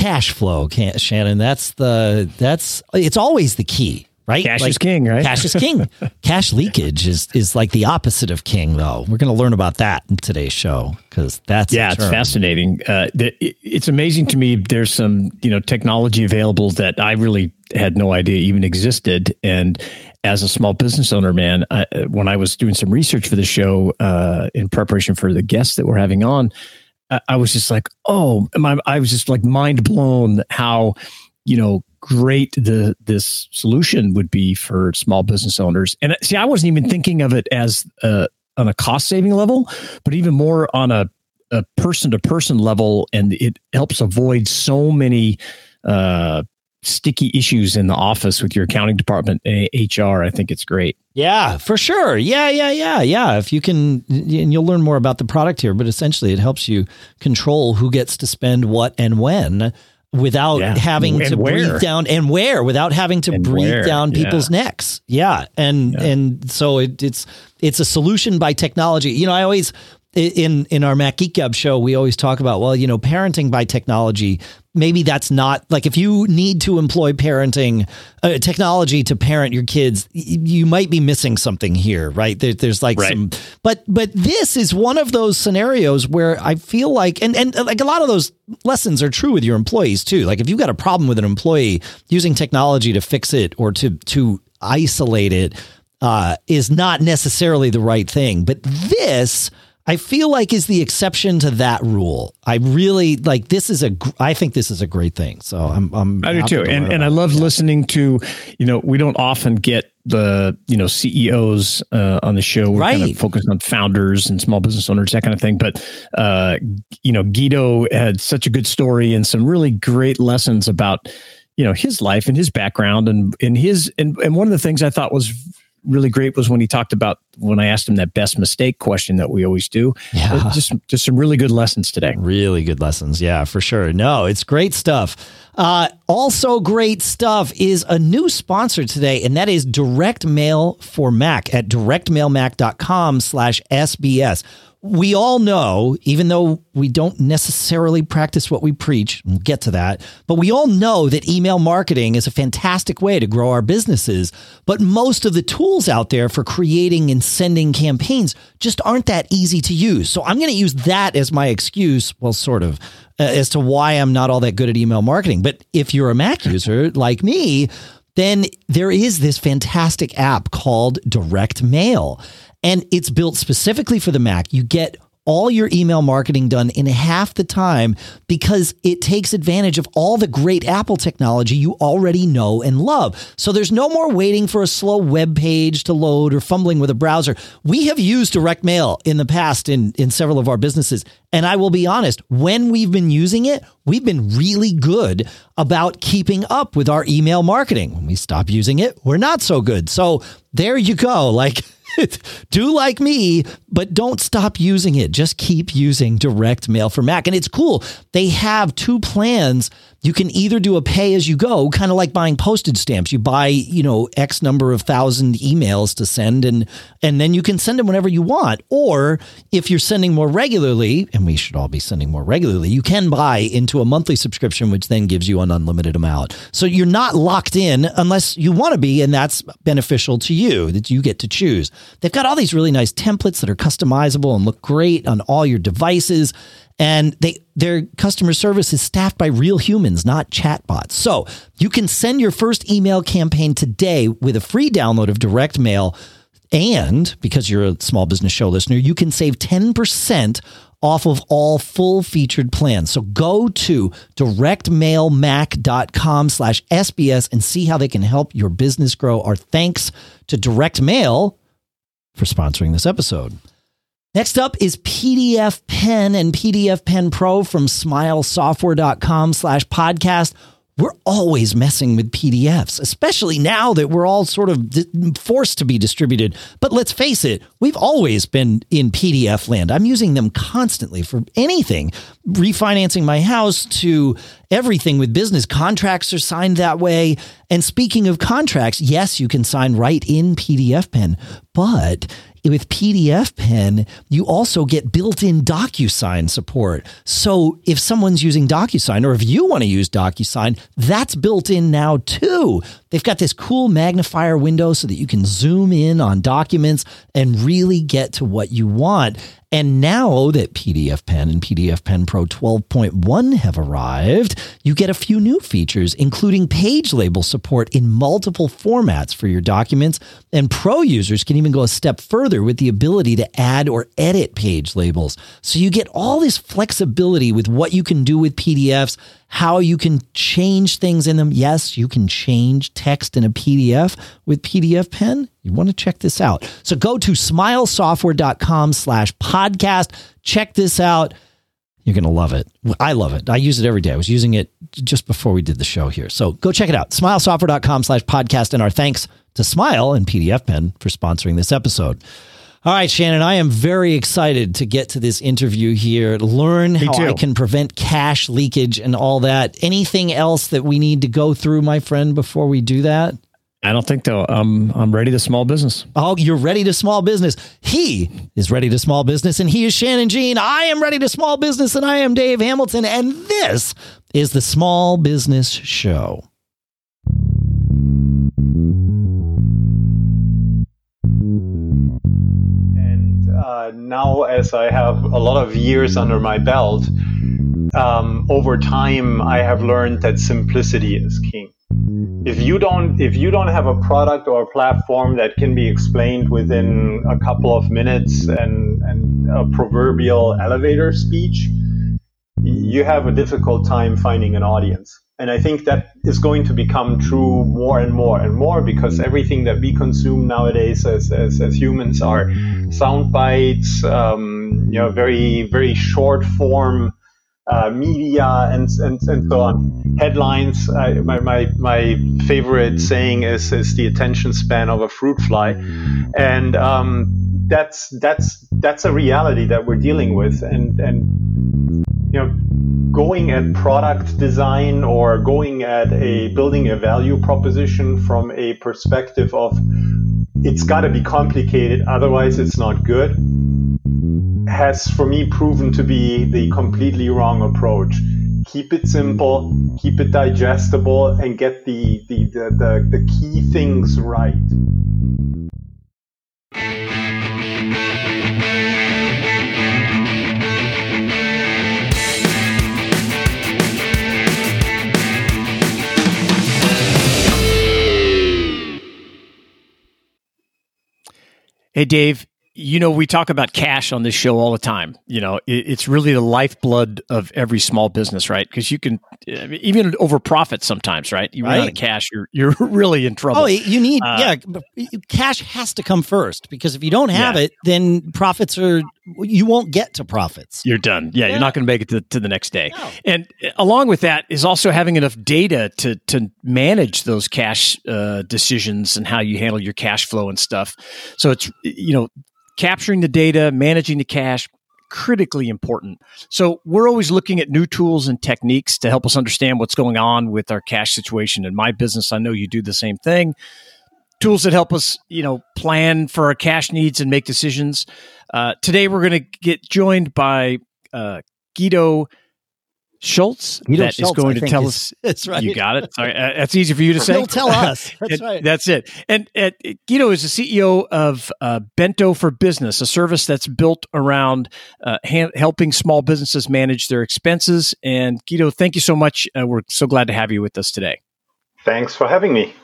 cash flow, Shannon. That's the that's it's always the key, right? Cash like, is king, right? Cash is king. cash leakage is is like the opposite of king, though. We're going to learn about that in today's show because that's yeah, it's fascinating. Uh, it's amazing to me. There's some you know technology available that I really had no idea even existed, and as a small business owner, man, I, when I was doing some research for the show uh, in preparation for the guests that we're having on, I, was just like, oh, my, I was just like mind blown how you know great the this solution would be for small business owners. And see, I wasn't even thinking of it as uh, on a cost saving level, but even more on a a person to person level, and it helps avoid so many uh, sticky issues in the office with your accounting department HR. I think it's great. Yeah, for sure. Yeah, yeah, yeah, yeah. If you can, and you'll learn more about the product here, but essentially it helps you control who gets to spend what and when without yeah. having and to where. breathe down and where without having to and breathe where. down people's yeah. necks. Yeah. And, yeah. and so it, it's, it's a solution by technology. You know, I always, in in our Mac Geek Gab show, we always talk about well, you know, parenting by technology. Maybe that's not like if you need to employ parenting uh, technology to parent your kids, you might be missing something here, right? There, there's like right. some, but but this is one of those scenarios where I feel like, and and like a lot of those lessons are true with your employees too. Like if you've got a problem with an employee, using technology to fix it or to to isolate it uh, is not necessarily the right thing. But this I feel like is the exception to that rule. I really like this is a I think this is a great thing. So I'm, I'm I do too. And and I love listening to, you know, we don't often get the, you know, CEOs uh, on the show. We're right. kind of focused on founders and small business owners, that kind of thing. But uh, you know, Guido had such a good story and some really great lessons about you know his life and his background and in his and, and one of the things I thought was really great was when he talked about when I asked him that best mistake question that we always do. Yeah. Just just some really good lessons today. Really good lessons. Yeah, for sure. No, it's great stuff. Uh, also great stuff is a new sponsor today, and that is Direct Mail for Mac at directmailmac.com slash SBS we all know, even though we don't necessarily practice what we preach, we'll get to that, but we all know that email marketing is a fantastic way to grow our businesses. But most of the tools out there for creating and sending campaigns just aren't that easy to use. So I'm going to use that as my excuse, well, sort of, uh, as to why I'm not all that good at email marketing. But if you're a Mac user like me, then there is this fantastic app called Direct Mail and it's built specifically for the Mac. You get all your email marketing done in half the time because it takes advantage of all the great Apple technology you already know and love. So there's no more waiting for a slow web page to load or fumbling with a browser. We have used direct mail in the past in, in several of our businesses. And I will be honest, when we've been using it, we've been really good about keeping up with our email marketing. When we stop using it, we're not so good. So there you go. Like, do like me, but don't stop using it. Just keep using direct mail for Mac. And it's cool. They have two plans you can either do a pay as you go, kind of like buying postage stamps. You buy, you know, X number of thousand emails to send and and then you can send them whenever you want. Or if you're sending more regularly, and we should all be sending more regularly, you can buy into a monthly subscription, which then gives you an unlimited amount. So you're not locked in unless you want to be, and that's beneficial to you that you get to choose. They've got all these really nice templates that are customizable and look great on all your devices and they their customer service is staffed by real humans, not chatbots. So you can send your first email campaign today with a free download of direct mail. And because you're a small business show listener, you can save 10% off of all full featured plans. So go to directmailmac.com slash SBS and see how they can help your business grow. Our thanks to Direct Mail for sponsoring this episode. Next up is PDF Pen and PDF Pen Pro from smilesoftware.com slash podcast. We're always messing with PDFs, especially now that we're all sort of forced to be distributed. But let's face it, we've always been in PDF land. I'm using them constantly for anything, refinancing my house to everything with business. Contracts are signed that way. And speaking of contracts, yes, you can sign right in PDF Pen, but with PDF Pen, you also get built in DocuSign support. So if someone's using DocuSign or if you want to use DocuSign, that's built in now too. They've got this cool magnifier window so that you can zoom in on documents and really get to what you want. And now that PDF Pen and PDF Pen Pro 12.1 have arrived, you get a few new features, including page label support in multiple formats for your documents. And Pro users can even go a step further with the ability to add or edit page labels. So you get all this flexibility with what you can do with PDFs how you can change things in them. Yes, you can change text in a PDF with PDF Pen. You want to check this out. So go to smilesoftware.com slash podcast. Check this out. You're going to love it. I love it. I use it every day. I was using it just before we did the show here. So go check it out. Smilesoftware.com slash podcast. And our thanks to Smile and PDF Pen for sponsoring this episode. All right, Shannon, I am very excited to get to this interview here, learn how I can prevent cash leakage and all that. Anything else that we need to go through, my friend, before we do that? I don't think so. Um, I'm ready to small business. Oh, you're ready to small business. He is ready to small business, and he is Shannon Jean. I am ready to small business, and I am Dave Hamilton, and this is the Small Business Show. Uh, now as I have a lot of years under my belt, um, over time I have learned that simplicity is king. If you don't if you don't have a product or a platform that can be explained within a couple of minutes and, and a proverbial elevator speech, you have a difficult time finding an audience. And I think that is going to become true more and more and more because everything that we consume nowadays as, as, as humans are sound bites, um, you know, very, very short form uh, media and, and, and so on. Headlines, uh, my, my, my favorite saying is, is the attention span of a fruit fly. And um, that's, that's, that's a reality that we're dealing with. And, and you know, going at product design or going at a building a value proposition from a perspective of it's got to be complicated, otherwise it's not good, has for me proven to be the completely wrong approach. Keep it simple, keep it digestible, and get the, the, the, the, the key things right. Hey, Dave, you know, we talk about cash on this show all the time. You know, it, it's really the lifeblood of every small business, right? Because you can even over profit sometimes, right? You run right. out of cash, you're you're really in trouble. Oh, you need uh, yeah, cash has to come first because if you don't have yeah. it, then profits are you won't get to profits. You're done. Yeah, yeah. you're not going to make it to, to the next day. No. And uh, along with that is also having enough data to to manage those cash uh, decisions and how you handle your cash flow and stuff. So it's you know capturing the data, managing the cash, critically important. So we're always looking at new tools and techniques to help us understand what's going on with our cash situation. In my business, I know you do the same thing. Tools that help us, you know, plan for our cash needs and make decisions. Uh, today, we're going to get joined by uh, Guido Schultz Guido that Schultz, is going I to tell is, us. That's right. You got it. Sorry, uh, that's easy for you to say. He'll tell us. That's right. that's it. And uh, Guido is the CEO of uh, Bento for Business, a service that's built around uh, ha- helping small businesses manage their expenses. And Guido, thank you so much. Uh, we're so glad to have you with us today. Thanks for having me.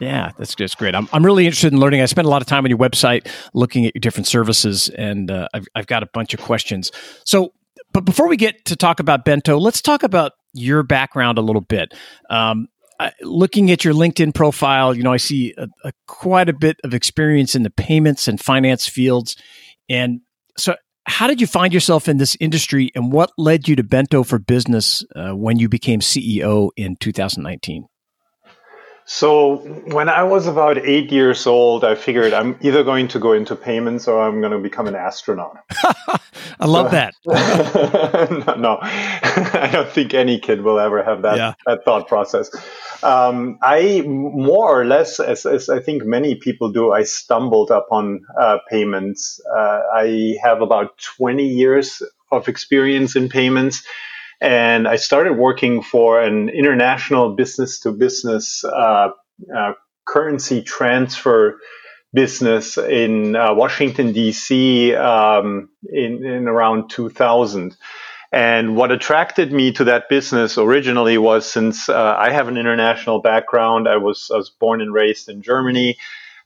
Yeah, that's just great. I'm, I'm really interested in learning. I spent a lot of time on your website looking at your different services, and uh, I've, I've got a bunch of questions. So, but before we get to talk about Bento, let's talk about your background a little bit. Um, I, looking at your LinkedIn profile, you know, I see a, a, quite a bit of experience in the payments and finance fields. And so, how did you find yourself in this industry, and what led you to Bento for Business uh, when you became CEO in 2019? So when I was about eight years old, I figured I'm either going to go into payments or I'm going to become an astronaut. I love that. no, no, I don't think any kid will ever have that, yeah. that thought process. Um, I more or less, as, as, I think many people do, I stumbled upon uh, payments. Uh, I have about 20 years of experience in payments, and I started working for an international business to business uh, uh, currency transfer business in uh, Washington D.C. Um, in, in around 2000. And what attracted me to that business originally was since uh, I have an international background, I was, I was born and raised in Germany.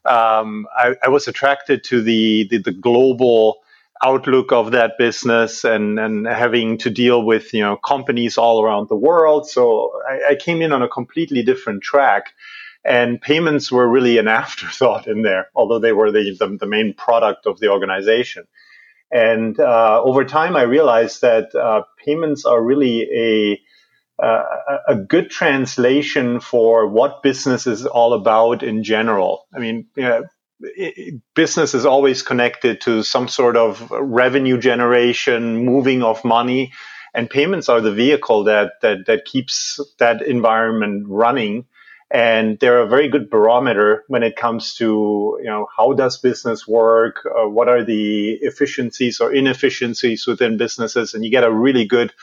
Um, I, I, was attracted to the, the, the, global outlook of that business and, and having to deal with you know companies all around the world. So I, I came in on a completely different track. And payments were really an afterthought in there, although they were the, the, the main product of the organization. And uh, over time, I realized that uh, payments are really a uh, a good translation for what business is all about in general. I mean, you know, business is always connected to some sort of revenue generation, moving of money, and payments are the vehicle that that that keeps that environment running. And they're a very good barometer when it comes to you know how does business work uh, what are the efficiencies or inefficiencies within businesses and you get a really good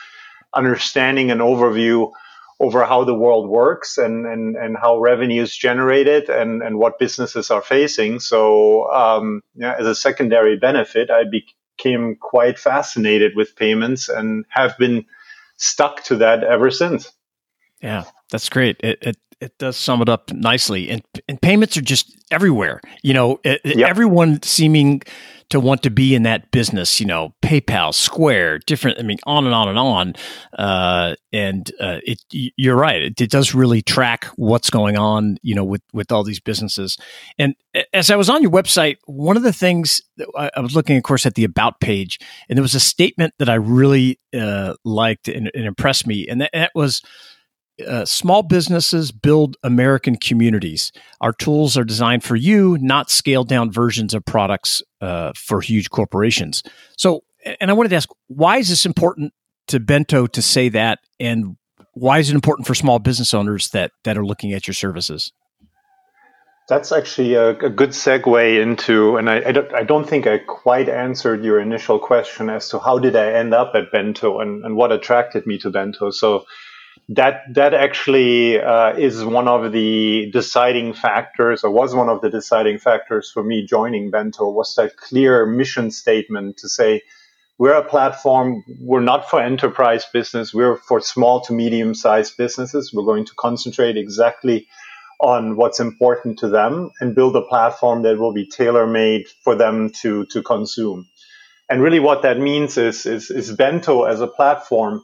understanding and overview over how the world works and, and, and how revenue is generated and, and what businesses are facing. So, um, yeah, as a secondary benefit, I became quite fascinated with payments and have been stuck to that ever since. Yeah, that's great. It, it it does sum it up nicely. And and payments are just everywhere. You know, it, yep. everyone seeming to want to be in that business. You know, PayPal, Square, different. I mean, on and on and on. Uh, and uh, it, you're right. It, it, does really track what's going on. You know, with with all these businesses. And as I was on your website, one of the things I, I, was looking, of course, at the about page, and there was a statement that I really uh, liked and, and impressed me, and that, that was uh, small businesses build American communities. Our tools are designed for you, not scaled down versions of products uh, for huge corporations. So, and I wanted to ask, why is this important to Bento to say that, and why is it important for small business owners that that are looking at your services? That's actually a, a good segue into, and I, I, don't, I, don't, think I quite answered your initial question as to how did I end up at Bento and, and what attracted me to Bento. So that that actually uh, is one of the deciding factors, or was one of the deciding factors for me joining Bento. Was that clear mission statement to say we're a platform. We're not for enterprise business. We're for small to medium sized businesses. We're going to concentrate exactly on what's important to them and build a platform that will be tailor made for them to to consume. And really, what that means is is, is Bento as a platform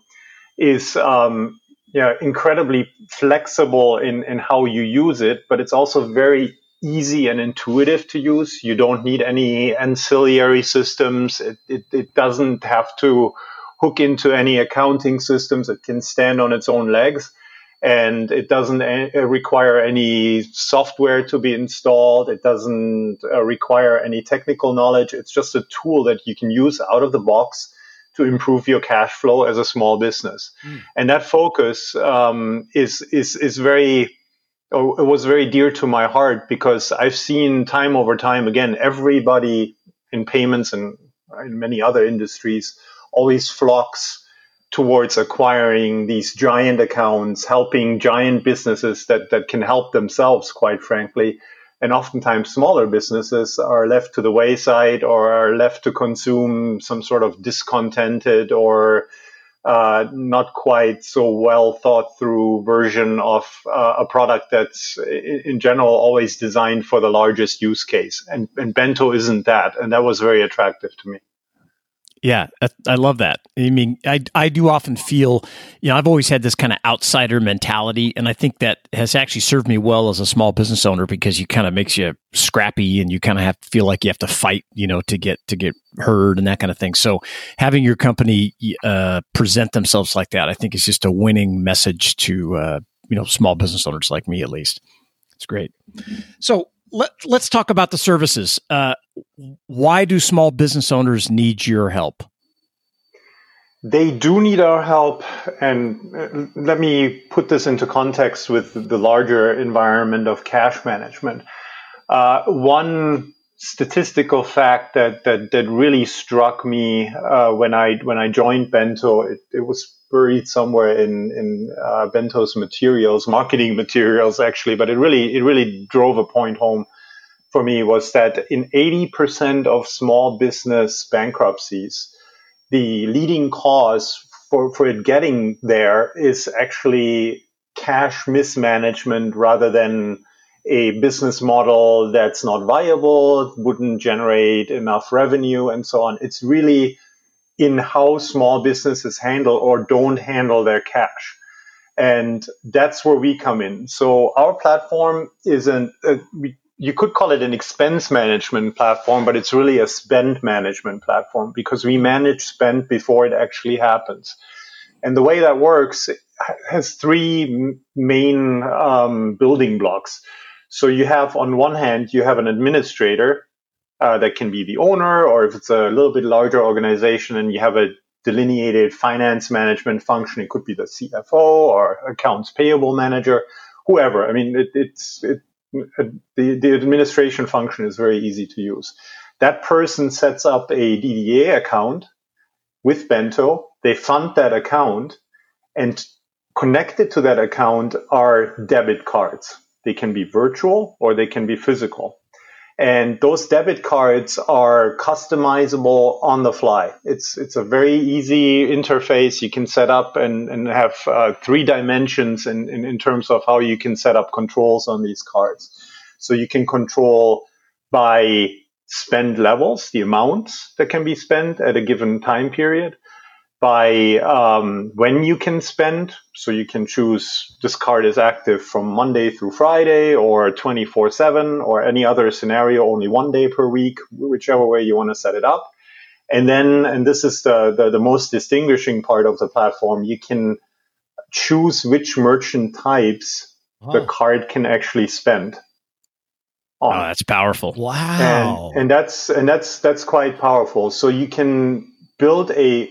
is um, yeah, incredibly flexible in, in how you use it, but it's also very easy and intuitive to use. You don't need any ancillary systems. It, it, it doesn't have to hook into any accounting systems. It can stand on its own legs and it doesn't a- uh, require any software to be installed. It doesn't uh, require any technical knowledge. It's just a tool that you can use out of the box to improve your cash flow as a small business. Mm. And that focus um, is is is very oh, it was very dear to my heart because I've seen time over time again everybody in payments and in many other industries always flocks towards acquiring these giant accounts, helping giant businesses that, that can help themselves, quite frankly and oftentimes smaller businesses are left to the wayside or are left to consume some sort of discontented or uh, not quite so well thought through version of uh, a product that's in general always designed for the largest use case. And, and Bento isn't that. And that was very attractive to me. Yeah, I love that. I mean, I I do often feel, you know, I've always had this kind of outsider mentality, and I think that has actually served me well as a small business owner because you kind of makes you scrappy, and you kind of have to feel like you have to fight, you know, to get to get heard and that kind of thing. So having your company uh, present themselves like that, I think is just a winning message to uh, you know small business owners like me, at least. It's great. So let, us talk about the services. Uh, why do small business owners need your help? they do need our help. And uh, let me put this into context with the larger environment of cash management. Uh, one statistical fact that, that, that really struck me uh, when I when I joined Bento, it, it was buried somewhere in in uh, Bento's materials, marketing materials actually, but it really it really drove a point home for me was that in 80% of small business bankruptcies, the leading cause for, for it getting there is actually cash mismanagement rather than a business model that's not viable, wouldn't generate enough revenue, and so on. It's really in how small businesses handle or don't handle their cash. And that's where we come in. So our platform isn't, uh, we you could call it an expense management platform, but it's really a spend management platform because we manage spend before it actually happens. And the way that works has three main um, building blocks. So you have, on one hand, you have an administrator uh, that can be the owner, or if it's a little bit larger organization and you have a delineated finance management function, it could be the CFO or accounts payable manager, whoever. I mean, it, it's it, the, the administration function is very easy to use. That person sets up a DDA account with Bento. They fund that account and connected to that account are debit cards. They can be virtual or they can be physical. And those debit cards are customizable on the fly. It's it's a very easy interface you can set up and, and have uh, three dimensions in, in, in terms of how you can set up controls on these cards. So you can control by spend levels, the amounts that can be spent at a given time period by um, when you can spend. So you can choose this card is active from Monday through Friday or 24 7 or any other scenario, only one day per week, whichever way you want to set it up. And then, and this is the, the, the most distinguishing part of the platform, you can choose which merchant types oh. the card can actually spend. On. Oh, that's powerful. Wow. And, and that's and that's that's quite powerful. So you can build a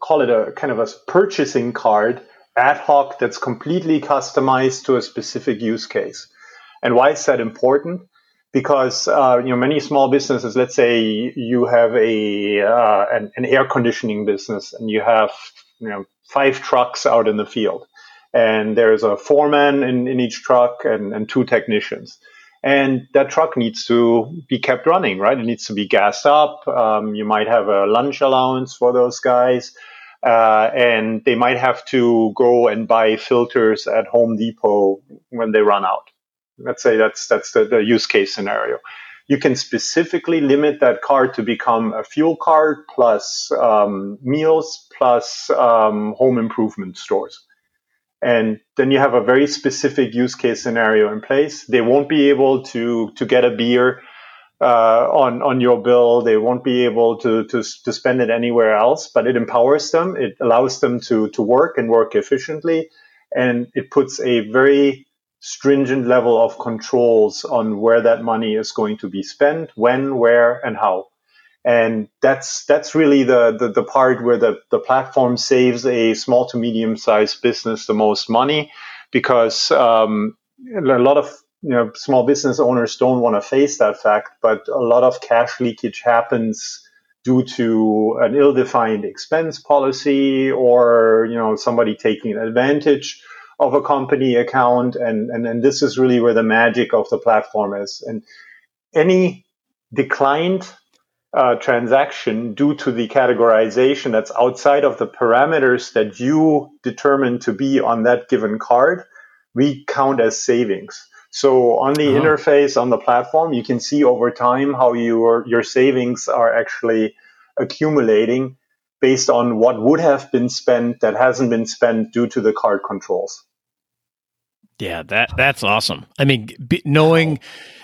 call it a kind of a purchasing card ad hoc that's completely customized to a specific use case. And why is that important? Because uh, you know many small businesses. Let's say you have a uh, an, an, air conditioning business, and you have you know five trucks out in the field, and there's a foreman in, in each truck and, and two technicians and that truck needs to be kept running, right? It needs to be gassed up. Um, you might have a lunch allowance for those guys, uh, and they might have to go and buy filters at Home Depot when they run out. Let's say that's that's the, the use case scenario. You can specifically limit that card to become a fuel card plus um, meals plus um, home improvement stores. And then you have a very specific use case scenario in place. They won't be able to, to get a beer uh, on, on your bill. They won't be able to, to, to spend it anywhere else, but it empowers them. It allows them to, to work and work efficiently. And it puts a very stringent level of controls on where that money is going to be spent, when, where, and how and that's that's really the, the, the part where the, the platform saves a small to medium sized business the most money because um, a lot of you know small business owners don't want to face that fact but a lot of cash leakage happens due to an ill-defined expense policy or you know somebody taking advantage of a company account. And, and and this is really where the magic of the platform is. And any declined uh, transaction due to the categorization that's outside of the parameters that you determine to be on that given card, we count as savings. So on the uh-huh. interface on the platform, you can see over time how your your savings are actually accumulating based on what would have been spent that hasn't been spent due to the card controls. Yeah, that that's awesome. I mean, knowing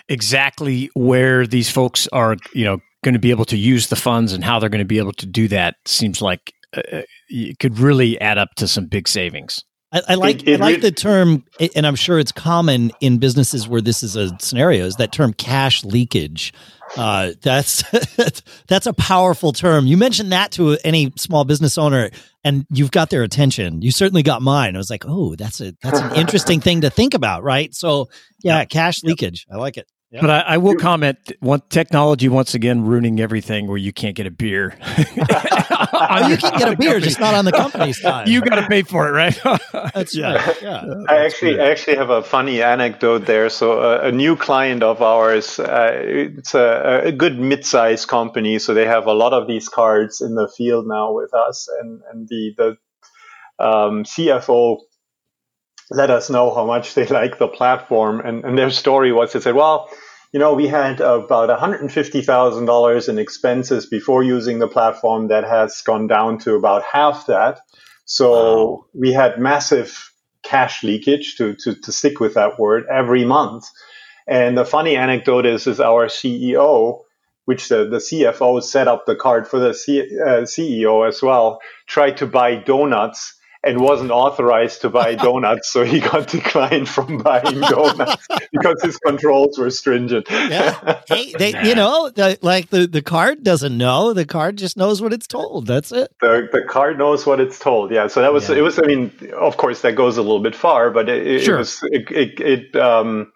exactly where these folks are, you know, going to be able to use the funds and how they're going to be able to do that seems like uh, uh, it could really add up to some big savings. I, I like it, it I like the term, and I'm sure it's common in businesses where this is a scenario. Is that term cash leakage? Uh, that's that's a powerful term. You mentioned that to any small business owner, and you've got their attention. You certainly got mine. I was like, oh, that's a that's an interesting thing to think about, right? So, yeah, cash leakage. I like it. Yep. But I, I, will comment: one technology once again ruining everything, where you can't get a beer. oh, you can get a beer, just not on the company's time. You got to pay for it, right? That's yeah. Right. Yeah. I actually, I actually have a funny anecdote there. So, uh, a new client of ours, uh, it's a, a good mid-sized company, so they have a lot of these cards in the field now with us, and and the the um, CFO let us know how much they like the platform. And, and their story was they said, well, you know, we had about $150,000 in expenses before using the platform that has gone down to about half that. So wow. we had massive cash leakage to, to, to stick with that word every month. And the funny anecdote is, is our CEO, which the, the CFO set up the card for the C, uh, CEO as well, tried to buy donuts and wasn't authorized to buy donuts, so he got declined from buying donuts because his controls were stringent. yeah, hey, they, you know, the, like the the card doesn't know; the card just knows what it's told. That's it. The the card knows what it's told. Yeah, so that was yeah. it. Was I mean, of course, that goes a little bit far, but it, sure. it was it, it, it um,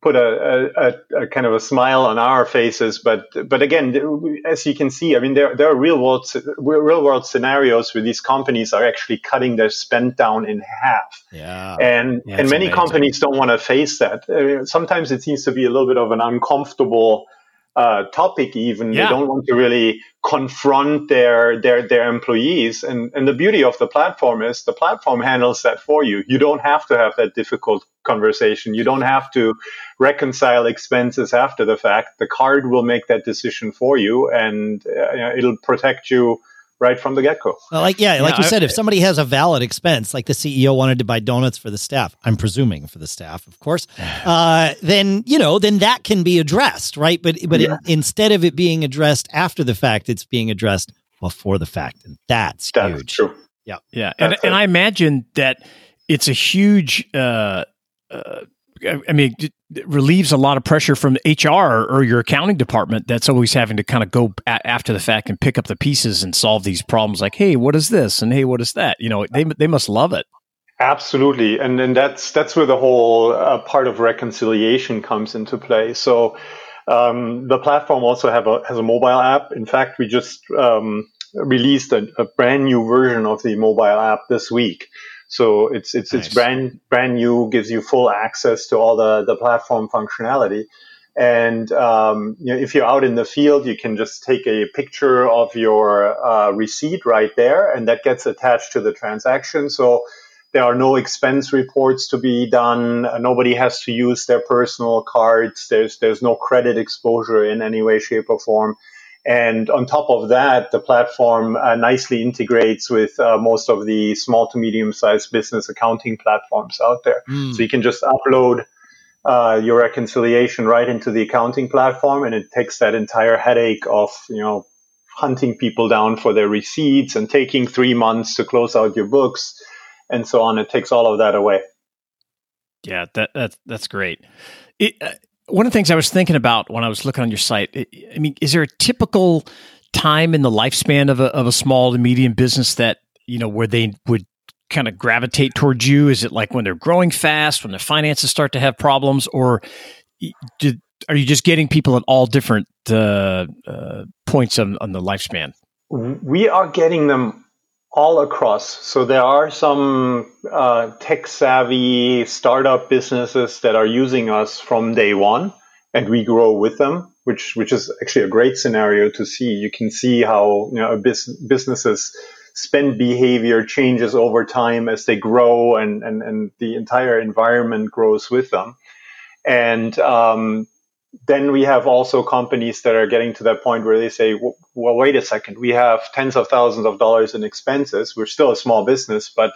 put a, a, a, kind of a smile on our faces. But but again, as you can see, I mean, there there are real world real world scenarios where these companies are actually cutting their spend down in half. Yeah, and yeah, and many amazing. companies don't want to face that. I mean, sometimes it seems to be a little bit of an uncomfortable uh, topic even yeah. they don't want to really confront their their their employees and and the beauty of the platform is the platform handles that for you you don't have to have that difficult conversation you don't have to reconcile expenses after the fact the card will make that decision for you and uh, it'll protect you right from the get go. Well, like yeah, like yeah, you said, if somebody has a valid expense, like the CEO wanted to buy donuts for the staff, I'm presuming for the staff, of course, uh, then you know, then that can be addressed, right? But but yeah. in, instead of it being addressed after the fact, it's being addressed before the fact, and that's, that's huge. True. Yeah, yeah, and and I imagine that it's a huge. Uh, uh, I mean, it relieves a lot of pressure from HR or your accounting department that's always having to kind of go after the fact and pick up the pieces and solve these problems. Like, hey, what is this? And hey, what is that? You know, they they must love it. Absolutely, and and that's that's where the whole uh, part of reconciliation comes into play. So. Um, the platform also have a, has a mobile app. In fact, we just um, released a, a brand new version of the mobile app this week. So it's it's nice. it's brand brand new, gives you full access to all the the platform functionality. And um, you know, if you're out in the field, you can just take a picture of your uh, receipt right there, and that gets attached to the transaction. So there are no expense reports to be done. Nobody has to use their personal cards. There's there's no credit exposure in any way, shape, or form. And on top of that, the platform uh, nicely integrates with uh, most of the small to medium sized business accounting platforms out there. Mm. So you can just upload uh, your reconciliation right into the accounting platform, and it takes that entire headache of you know hunting people down for their receipts and taking three months to close out your books and so on. It takes all of that away. Yeah, that, that that's great. It, uh, one of the things I was thinking about when I was looking on your site, I mean, is there a typical time in the lifespan of a, of a small to medium business that, you know, where they would kind of gravitate towards you? Is it like when they're growing fast, when their finances start to have problems, or did, are you just getting people at all different uh, uh, points on, on the lifespan? We are getting them all across. So there are some uh, tech savvy startup businesses that are using us from day one, and we grow with them, which which is actually a great scenario to see. You can see how you know businesses spend behavior changes over time as they grow, and and and the entire environment grows with them. And um, then we have also companies that are getting to that point where they say, well, wait a second, we have tens of thousands of dollars in expenses. We're still a small business, but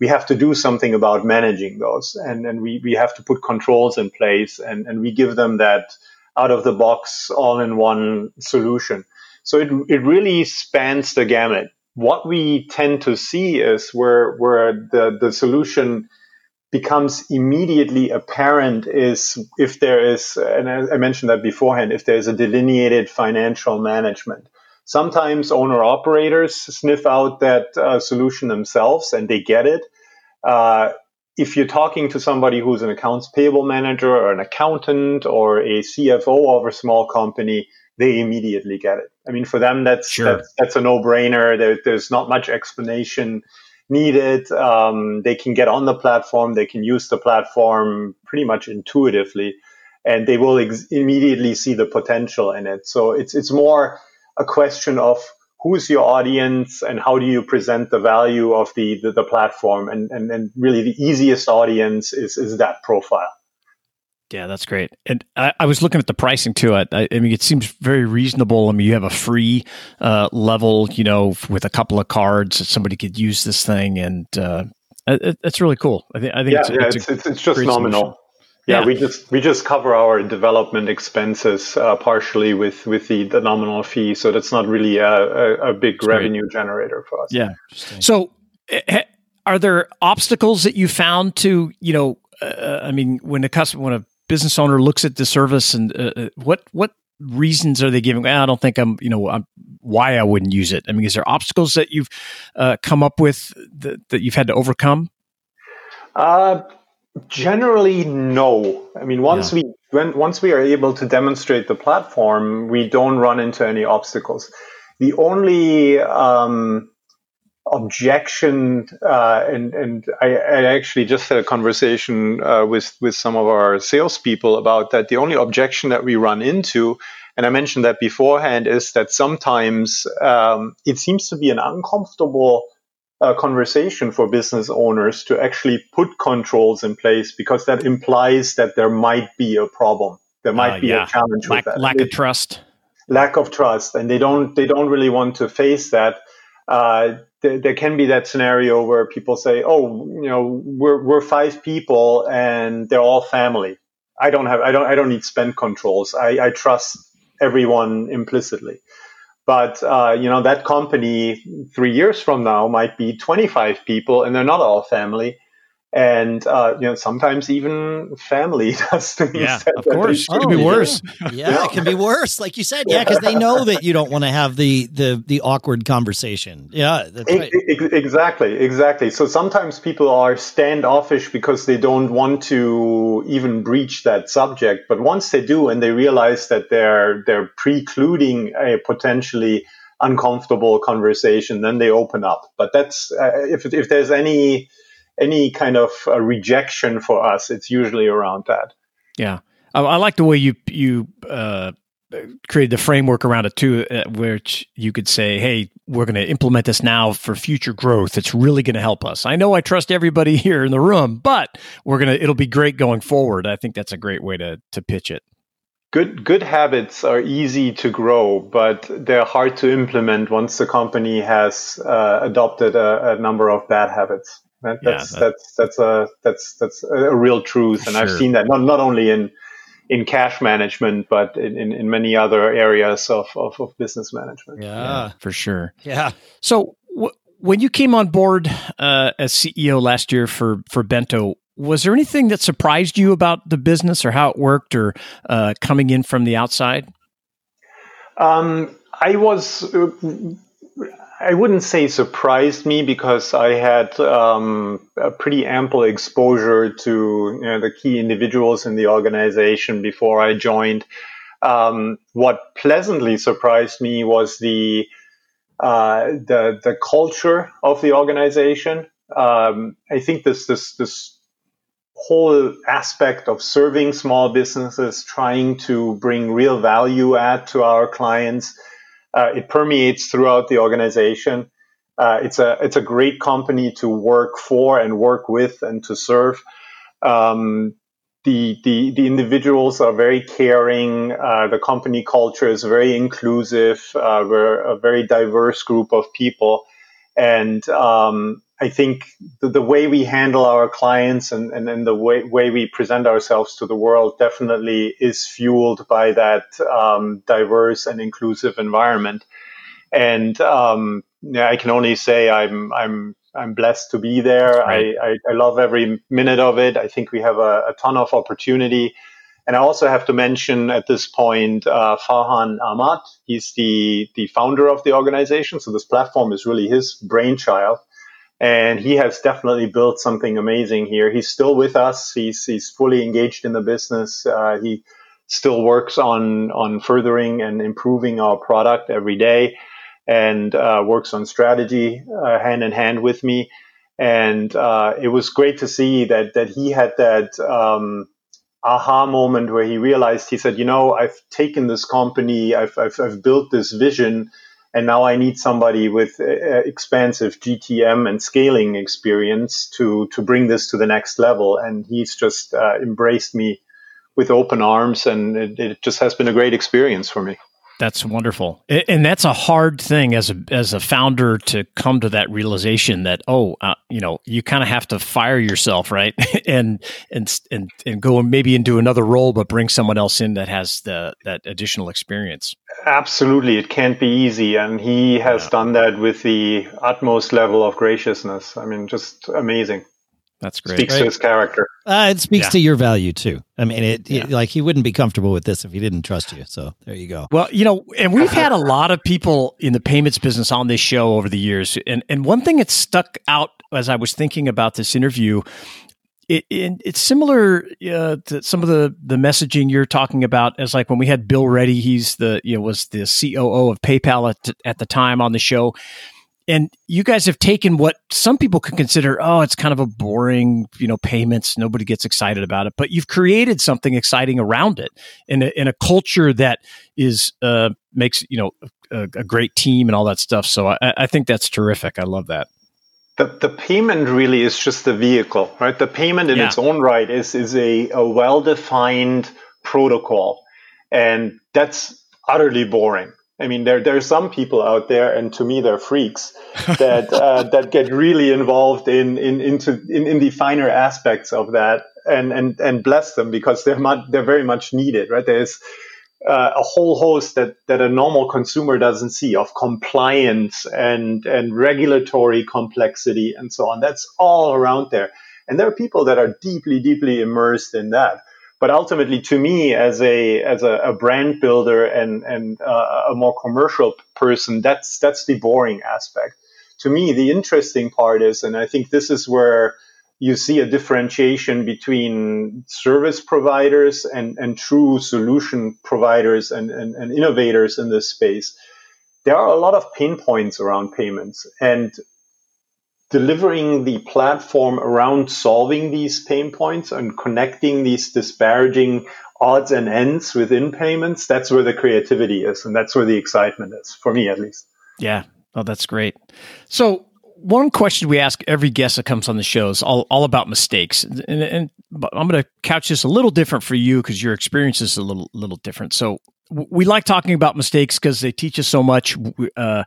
we have to do something about managing those. And, and we, we have to put controls in place and, and we give them that out of the box, all in one solution. So it, it really spans the gamut. what we tend to see is where where the the solution becomes immediately apparent is if there is, and I mentioned that beforehand, if there's a delineated financial management. Sometimes owner operators sniff out that uh, solution themselves and they get it. Uh, if you're talking to somebody who's an accounts payable manager or an accountant or a CFO of a small company, they immediately get it. I mean, for them, that's sure. that's, that's, a no-brainer. There, there's not much explanation needed. Um, they can get on the platform. They can use the platform pretty much intuitively, and they will ex- immediately see the potential in it. So it's it's more a question of who's your audience and how do you present the value of the the, the platform, and, and and really the easiest audience is is that profile. Yeah, that's great. And I, I, was looking at the pricing too. I, I, mean, it seems very reasonable. I mean, you have a free uh, level, you know, with a couple of cards that somebody could use this thing, and uh, it, it's really cool. I think. I think yeah, it's, yeah, it's, it's, it's just nominal. Yeah, yeah, we just we just cover our development expenses uh, partially with with the, the nominal fee, so that's not really a, a, a big that's revenue great. generator for us. Yeah. So, eh, are there obstacles that you found to you know? Uh, I mean, when a customer when a business owner looks at the service and uh, uh, what what reasons are they giving? I don't think I'm, you know, I'm, why I wouldn't use it. I mean, is there obstacles that you've uh, come up with that, that you've had to overcome? Uh, generally, no. I mean, once yeah. we when once we are able to demonstrate the platform, we don't run into any obstacles. The only um, objection, uh, and and I, I, actually just had a conversation uh, with with some of our salespeople about that. The only objection that we run into, and I mentioned that beforehand, is that sometimes um, it seems to be an uncomfortable uh, conversation for business owners to actually put controls in place because that implies that there might be a problem. There might uh, be yeah. a challenge lack, with that. Lack of trust. Lack of trust, and they don't they don't really want to face that. Uh, there, there, can be that scenario where people say, "Oh, you know, we're we're five people and they're all family. I don't have I don't I don't need spend controls. I, I trust everyone implicitly." But uh, you know, that company three years from now might be 25 people, and they're not all family and uh, you know sometimes even family does things. Yeah, of course, it could be worse. Yeah. yeah, it can be worse, like you said. Yeah, because they know that you don't want to have the the the awkward conversation. Yeah, that's right. exactly, exactly. So sometimes people are standoffish because they don't want to even breach that subject, but once they do and they realize that they're they're precluding a potentially uncomfortable conversation, then they open up. But that's uh, if if there's any any kind of uh, rejection for us, it's usually around that. Yeah, I, I like the way you you uh, created the framework around it too, uh, which you could say, "Hey, we're going to implement this now for future growth. It's really going to help us." I know I trust everybody here in the room, but we're gonna it'll be great going forward. I think that's a great way to to pitch it. Good good habits are easy to grow, but they're hard to implement once the company has uh, adopted a, a number of bad habits. That, that's, yeah, that, that's that's a that's that's a real truth, and sure. I've seen that not not only in in cash management, but in, in, in many other areas of, of, of business management. Yeah, yeah, for sure. Yeah. So w- when you came on board uh, as CEO last year for for Bento, was there anything that surprised you about the business or how it worked, or uh, coming in from the outside? Um, I was uh, I wouldn't say surprised me because I had um, a pretty ample exposure to you know, the key individuals in the organization before I joined. Um, what pleasantly surprised me was the uh, the the culture of the organization. Um, I think this this this whole aspect of serving small businesses, trying to bring real value add to our clients uh, it permeates throughout the organization. Uh, it's a it's a great company to work for and work with and to serve. Um, the, the the individuals are very caring. Uh, the company culture is very inclusive. Uh, we're a very diverse group of people, and um, I think the, the, way we handle our clients and, and, and the way, way we present ourselves to the world definitely is fueled by that um, diverse and inclusive environment. And um, yeah, I can only say I'm I'm I'm blessed to be there. Right. I, I, I love every minute of it. I think we have a, a, ton of opportunity. And I also have to mention at this point uh, Farhan Ahmad. He's the the founder of the organization, so this platform is really his brainchild and he has definitely built something amazing here. He's still with us. He's he's fully engaged in the business. Uh, he still works on on furthering and improving our product every day, and uh, works on strategy uh, hand in hand with me. And uh, it was great to see that that he had that. Um, aha moment where he realized he said you know i've taken this company i've, I've, I've built this vision and now I need somebody with uh, expansive GTM and scaling experience to to bring this to the next level. And he's just uh, embraced me with open arms, and it, it just has been a great experience for me. That's wonderful, and that's a hard thing as a as a founder to come to that realization that oh, uh, you know, you kind of have to fire yourself, right, and and and and go maybe into another role, but bring someone else in that has the that additional experience. Absolutely, it can't be easy, and he has yeah. done that with the utmost level of graciousness. I mean, just amazing. That's great. Speaks to his character. Uh, it speaks yeah. to your value too. I mean, it, yeah. it, like he wouldn't be comfortable with this if he didn't trust you. So there you go. Well, you know, and we've had a lot of people in the payments business on this show over the years, and and one thing that stuck out as I was thinking about this interview. It, it, it's similar uh, to some of the, the messaging you're talking about as like when we had Bill Ready, he's the, you know, was the COO of PayPal at, at the time on the show and you guys have taken what some people could consider oh it's kind of a boring you know payments. Nobody gets excited about it. But you've created something exciting around it in a, in a culture that is uh, makes you know a, a, great team and all that stuff. So I, I think that's terrific. I love that. The, the payment really is just the vehicle right? The payment in yeah. its own right is is a, a well-defined protocol. And that's utterly boring I mean, there there are some people out there, and to me, they're freaks that uh, that get really involved in in into in, in the finer aspects of that, and and and bless them because they're much, they're very much needed, right? There's uh, a whole host that that a normal consumer doesn't see of compliance and and regulatory complexity and so on. That's all around there, and there are people that are deeply deeply immersed in that but ultimately to me as a as a, a brand builder and and uh, a more commercial person that's that's the boring aspect. To me the interesting part is and i think this is where you see a differentiation between service providers and, and true solution providers and, and, and innovators in this space there are a lot of pain points around payments. And delivering the platform around solving these pain points and connecting these disparaging odds and ends within payments, that's where the creativity is. And that's where the excitement is, for me at least. Yeah. Oh, that's great. So, one question we ask every guest that comes on the show is all, all about mistakes. And, and I'm going to couch this a little different for you because your experience is a little, little different. So, we like talking about mistakes because they teach us so much. Uh,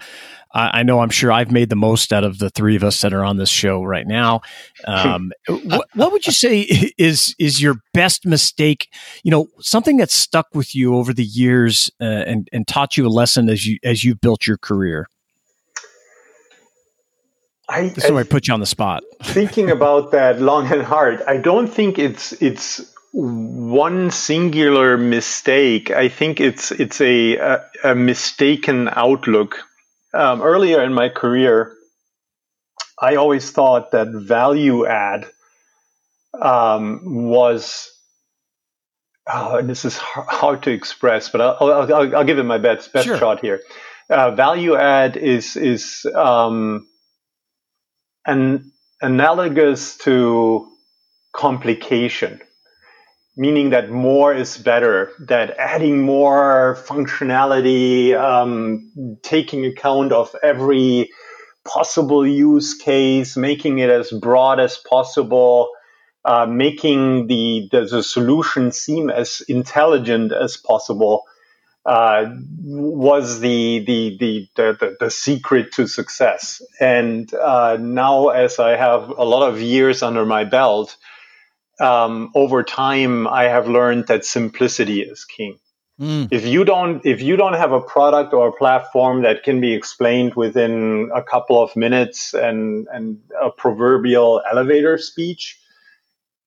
I, I, know I'm sure I've made the most out of the three of us that are on this show right now. Um, what, what, would you say is is your best mistake? You know, something that stuck with you over the years uh, and and taught you a lesson as you as you've built your career. I, this is where I put you on the spot. thinking about that long and hard, I don't think it's it's one singular mistake. I think it's it's a a, a mistaken outlook. Um, earlier in my career, I always thought that value add um, was. Oh, this is hard to express, but I'll, I'll, I'll give it my best best sure. shot here. Uh, value add is is um, an analogous to complication meaning that more is better, that adding more functionality, um, taking account of every possible use case, making it as broad as possible, uh, making the, the, the, solution seem as intelligent as possible. Uh, was the the, the the, the secret to success, and uh, now as I have a lot of years under my belt, um, over time, I have learned that simplicity is king. Mm. If you don't if you don't have a product or a platform that can be explained within a couple of minutes and and a proverbial elevator speech,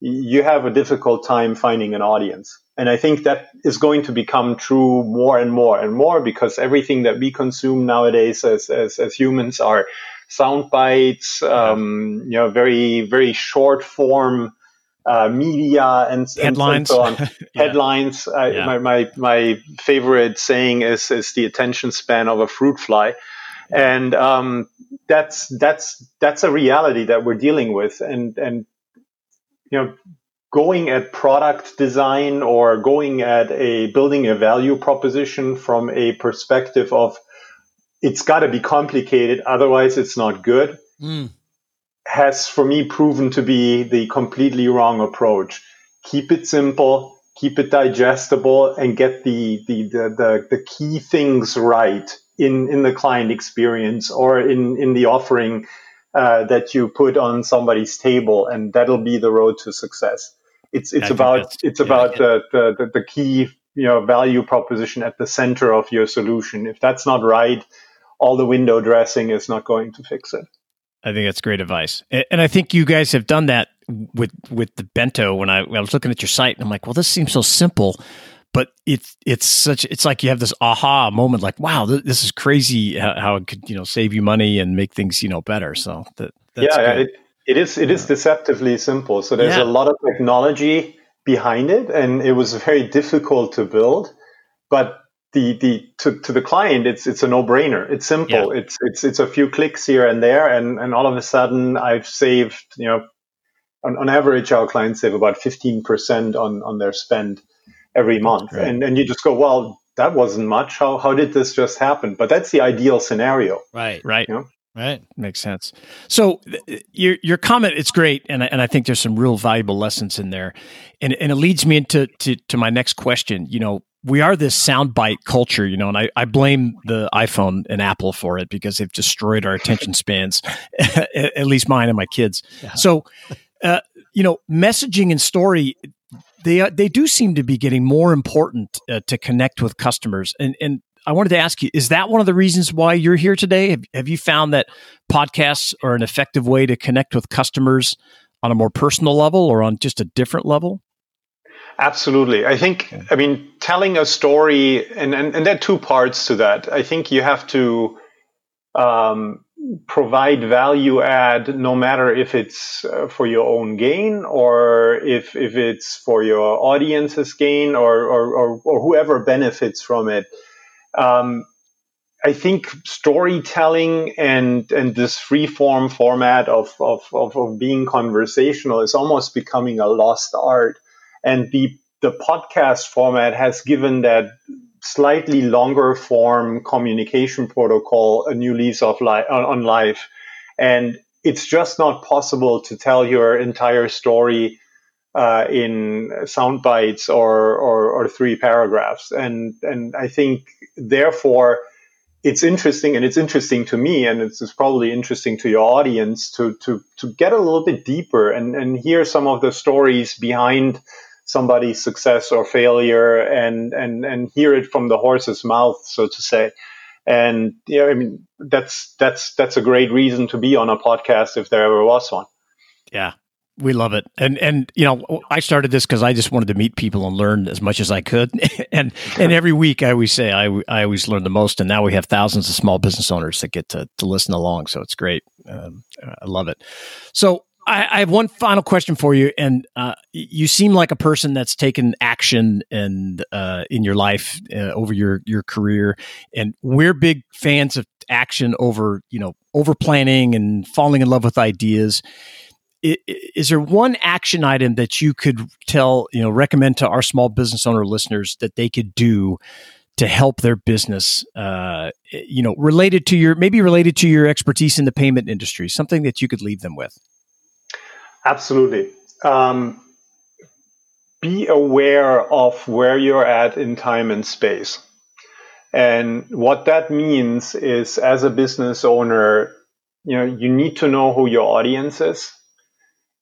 you have a difficult time finding an audience. And I think that is going to become true more and more and more because everything that we consume nowadays as, as, as humans are sound bites, um, you know, very, very short form uh, media and, headlines. And, so on. yeah. Headlines. Uh, yeah. my, my, my favorite saying is, is the attention span of a fruit fly. And um, that's that's that's a reality that we're dealing with, and and you know going at product design or going at a building a value proposition from a perspective of it's got to be complicated otherwise it's not good mm. Has for me proven to be the completely wrong approach keep it simple keep it digestible and get the the the, the, the key things right in in the client experience or in in the offering uh, that you put on somebody's table and that'll be the road to success it's it's about it's yeah, about the, the the key you know value proposition at the center of your solution. If that's not right, all the window dressing is not going to fix it. I think that's great advice, and I think you guys have done that with with the bento. When I, when I was looking at your site, and I'm like, well, this seems so simple, but it's it's such it's like you have this aha moment, like, wow, th- this is crazy how, it could you know save you money and make things you know better. So that yeah, it, it is it is deceptively simple. So there's yeah. a lot of technology behind it, and it was very difficult to build. But the the to, to the client, it's it's a no brainer. It's simple. Yeah. It's it's it's a few clicks here and there, and and all of a sudden I've saved you know on, on average our clients save about fifteen percent on on their spend every month, and and you just go well. That wasn't much. How how did this just happen? But that's the ideal scenario. Right. Right. You know? Right, makes sense. So your your comment it's great, and I, and I think there's some real valuable lessons in there, and and it leads me into to, to my next question. You know, we are this soundbite culture, you know, and I, I blame the iPhone and Apple for it because they've destroyed our attention spans, at least mine and my kids. Yeah. So, uh, you know, messaging and story they uh, they do seem to be getting more important uh, to connect with customers, and and I wanted to ask you: Is that one of the reasons why you're here today? Have, have you found that podcasts are an effective way to connect with customers on a more personal level or on just a different level? Absolutely. I think, I mean, telling a story, and, and, and there are two parts to that. I think you have to um, provide value add no matter if it's uh, for your own gain or if, if it's for your audience's gain or, or, or, or whoever benefits from it um, I think storytelling and and this free form format of, of, of, of, being conversational is almost becoming a lost art. And the the podcast format has given that slightly longer form communication protocol a new lease of life on life. And it's just not possible to tell your entire story uh, in sound bites or, or, or three paragraphs. And, and I think therefore it's interesting and it's interesting to me and it's, it's, probably interesting to your audience to, to, to get a little bit deeper and, and hear some of the stories behind somebody's success or failure and, and, and hear it from the horse's mouth, so to say. And yeah, I mean that's that's that's a great reason to be on a podcast if there ever was one. Yeah, we love it, and and you know, I started this because I just wanted to meet people and learn as much as I could, and and every week I always say I I always learn the most, and now we have thousands of small business owners that get to to listen along, so it's great. Um, I love it. So I, I, have one final question for you, and uh, you seem like a person that's taken action and uh, in your life uh, over your your career, and we're big fans of action over you know over planning and falling in love with ideas is there one action item that you could tell, you know, recommend to our small business owner listeners that they could do to help their business, uh, you know, related to your, maybe related to your expertise in the payment industry, something that you could leave them with? Absolutely. Um, be aware of where you're at in time and space. And what that means is as a business owner, you know, you need to know who your audience is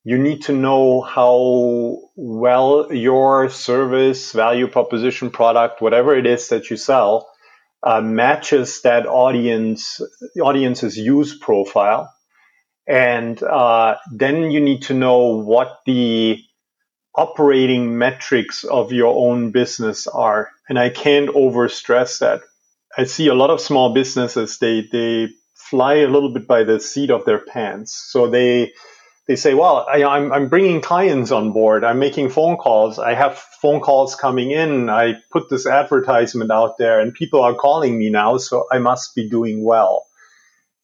you need to know how well your service, value proposition, product, whatever it is that you sell, uh, matches that audience audience's use profile, and uh, then you need to know what the operating metrics of your own business are. And I can't overstress that. I see a lot of small businesses they they fly a little bit by the seat of their pants, so they they say, well, I, I'm, I'm bringing clients on board. I'm making phone calls. I have phone calls coming in. I put this advertisement out there and people are calling me now. So I must be doing well.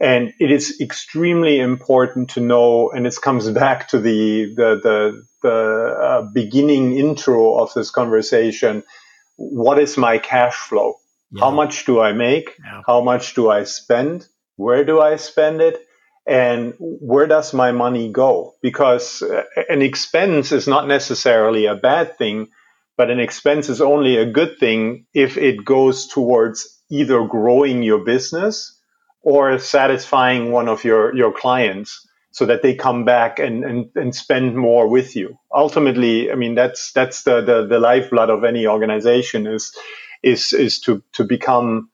And it is extremely important to know, and it comes back to the, the, the, the uh, beginning intro of this conversation. What is my cash flow? Yeah. How much do I make? Yeah. How much do I spend? Where do I spend it? and where does my money go? Because uh, an expense is not necessarily a bad thing, but an expense is only a good thing if it goes towards either growing your business or satisfying one of your, your clients so that they come back and, and, and spend more with you. Ultimately, I mean, that's, that's the, the, the lifeblood of any organization is, is, is to, to become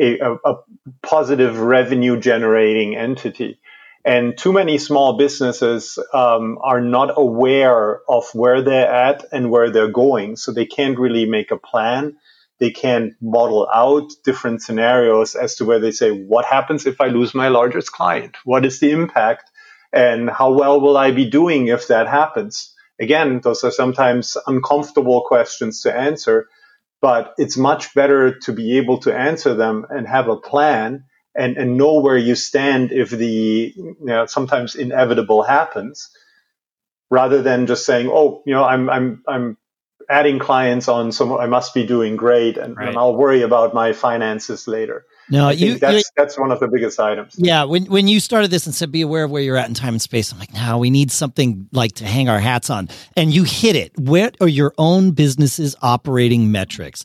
a, a, a positive revenue generating entity. And too many small businesses um, are not aware of where they're at and where they're going. So they can't really make a plan. They can't model out different scenarios as to where they say, what happens if I lose my largest client? What is the impact? And how well will I be doing if that happens? Again, those are sometimes uncomfortable questions to answer, but it's much better to be able to answer them and have a plan and, and know where you stand if the you know, sometimes inevitable happens, rather than just saying, "Oh, you know, I'm I'm I'm adding clients on, so I must be doing great, and, right. and I'll worry about my finances later." No, you, that's that's one of the biggest items. Yeah, when when you started this and said be aware of where you're at in time and space, I'm like, now we need something like to hang our hats on. And you hit it. What are your own business's operating metrics?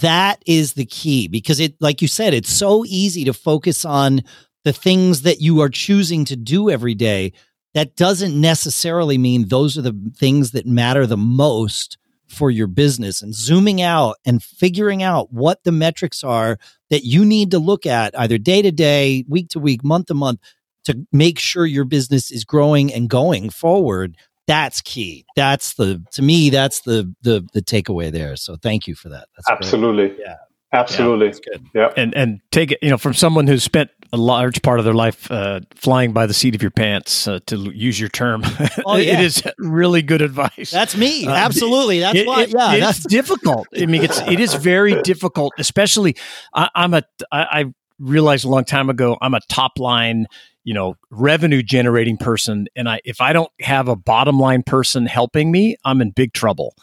That is the key because it, like you said, it's so easy to focus on the things that you are choosing to do every day. That doesn't necessarily mean those are the things that matter the most for your business and zooming out and figuring out what the metrics are that you need to look at either day to day, week to week, month to month to make sure your business is growing and going forward. That's key. That's the to me that's the the the takeaway there. So thank you for that. That's Absolutely. Great. Yeah. Absolutely. Yeah, good. Yeah. And and take it, you know, from someone who's spent a large part of their life uh, flying by the seat of your pants, uh, to use your term. Oh, yeah. it is really good advice. That's me. Uh, Absolutely. That's it, why. It, yeah, it's that's difficult. I mean, it's it is very difficult, especially. I, I'm a. I, I realized a long time ago. I'm a top line you know revenue generating person and i if i don't have a bottom line person helping me i'm in big trouble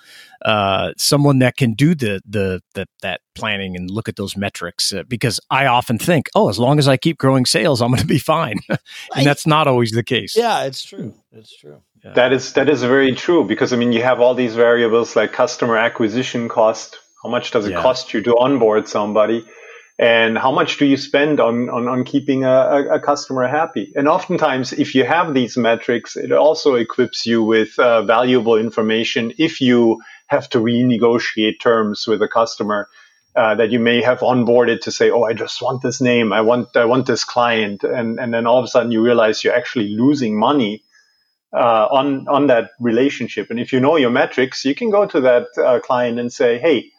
uh, someone that can do the, the, the that planning and look at those metrics uh, because I often think, oh, as long as I keep growing sales, I'm going to be fine, and I, that's not always the case. Yeah, it's true. It's true. Yeah. That is that is very true because I mean you have all these variables like customer acquisition cost. How much does it yeah. cost you to onboard somebody? And how much do you spend on, on, on keeping a, a, customer happy? And oftentimes, if you have these metrics, it also equips you with uh, valuable information if you have to renegotiate terms with a customer uh, that you may have onboarded to say, "Oh, I just want this name. I want I want this client," and and then all of a sudden you realize you're actually losing money uh, on on that relationship. And if you know your metrics, you can go to that uh, client and say, "Hey,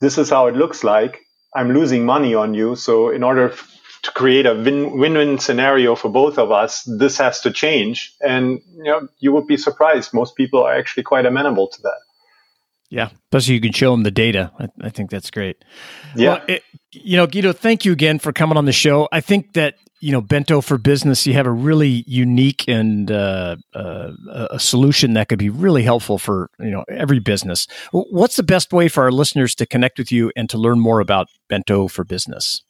this is how it looks like. I'm losing money on you. So in order to create a win- win-win scenario for both of us, this has to change." And you know, you would be surprised. Most people are actually quite amenable to that. Yeah, especially you can show them the data. I, I think that's great. Yeah, well, it, you know, Guido, thank you again for coming on the show. I think that you know, Bento for Business, you have a really unique and uh, uh, a solution that could be really helpful for you know every business. What's the best way for our listeners to connect with you and to learn more about Bento for Business?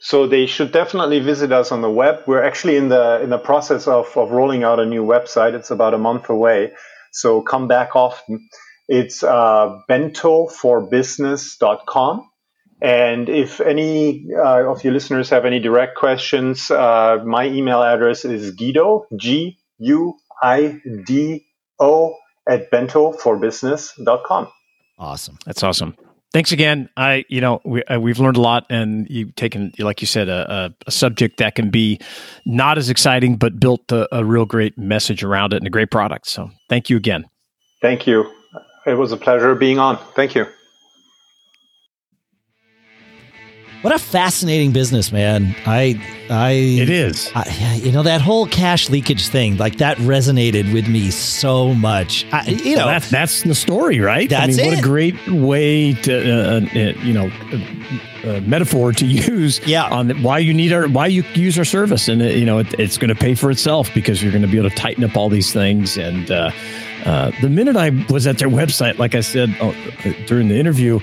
So they should definitely visit us on the web. We're actually in the in the process of, of rolling out a new website. It's about a month away. So come back often. It's uh, bentoforbusiness.com. And if any uh, of your listeners have any direct questions, uh, my email address is Guido, G U I-D-O at bentoforbusiness.com. Awesome. That's awesome. Thanks again. I, you know, we, uh, we've learned a lot, and you've taken, like you said, a, a, a subject that can be not as exciting, but built a, a, real great message around it and a great product. So, thank you again. Thank you. It was a pleasure being on. Thank you. What a fascinating business, man. I, I, it is. I, you know, that whole cash leakage thing, like that resonated with me so much. I, you know, well, that's that's the story, right? That's I mean, it. What a great way to, uh, uh, you know, uh, metaphor to use. Yeah. On why you need our, why you use our service, and you know, it, it's going to pay for itself because you're going to be able to tighten up all these things. And uh, uh, the minute I was at their website, like I said uh, during the interview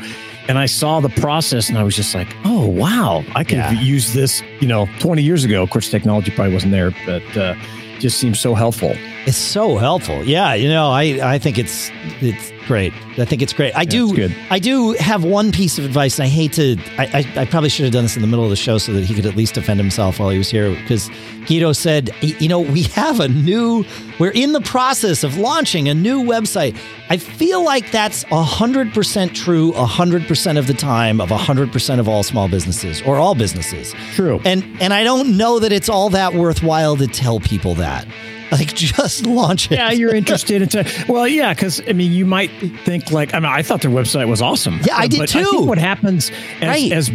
and I saw the process and I was just like, oh, wow, I could yeah. use this, you know, 20 years ago. Of course, technology probably wasn't there, but uh, just seems so helpful. It's so helpful. Yeah. You know, I, I think it's, it's great. I think it's great. I do, good. I do have one piece of advice and I hate to, I, I, I probably should have done this in the middle of the show so that he could at least defend himself while he was here because Guido said, you know, we have a new, we're in the process of launching a new website. I feel like that's 100% true 100% of the time of 100% of all small businesses or all businesses. True. And and I don't know that it's all that worthwhile to tell people that. Like just launch it. Yeah, you're interested in. T- well, yeah, because I mean, you might think like I mean, I thought their website was awesome. Yeah, I did but too. I think what happens as, right. as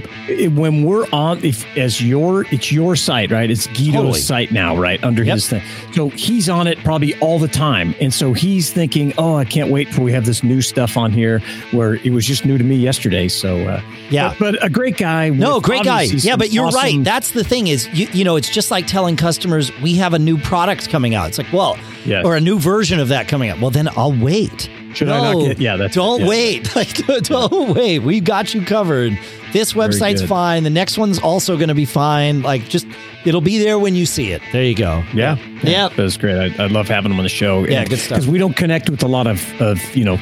when we're on, if as your it's your site, right? It's Guido's Totally. site now, right? Under Yep. his thing, so he's on it probably all the time, and so he's thinking, oh, I can't wait for we have this new stuff on here. Where it was just new to me yesterday. So uh, Yeah. but, but a great guy. No, great guy. Yeah, but you're awesome- right. That's the thing is, you, you know, it's just like telling customers we have a new product coming out. It's like, well, Yes. or a new version of that coming out. Well, then I'll wait. Should no, I not get- yeah, that's- don't yeah. wait. Like, don't wait. We got you covered. This website's fine. The next one's also going to be fine. Like, just it'll be there when you see it. There you go. Yeah, Yeah. that's great. I, I love having them on the show. Yeah, good stuff. Because we don't connect with a lot of, of you know,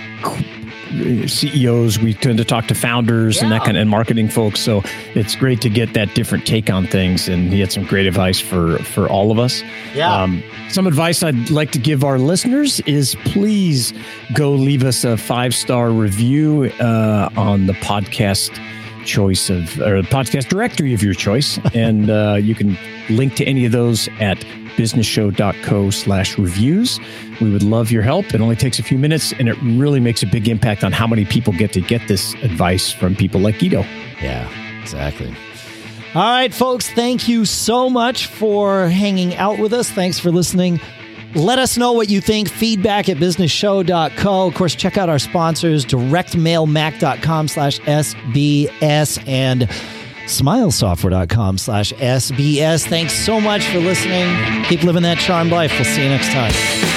CEOs. We tend to talk to founders and that kind of and marketing folks. So it's great to get that different take on things. And he had some great advice for for all of us. Yeah. some advice I'd like to give our listeners is please go leave us a five star review uh, on the podcast choice of or the podcast directory of your choice and uh, you can link to any of those at businessshow.co slash reviews we would love your help it only takes a few minutes and it really makes a big impact on how many people get to get this advice from people like guido Yeah, exactly. All right, folks, thank you so much for hanging out with us. Thanks for listening. Let us know what you think. Feedback at businessshow.co. Of course, check out our sponsors, directmailmac.com slash SBS and smilesoftware.com slash SBS. Thanks so much for listening. Keep living that charmed life. We'll see you next time.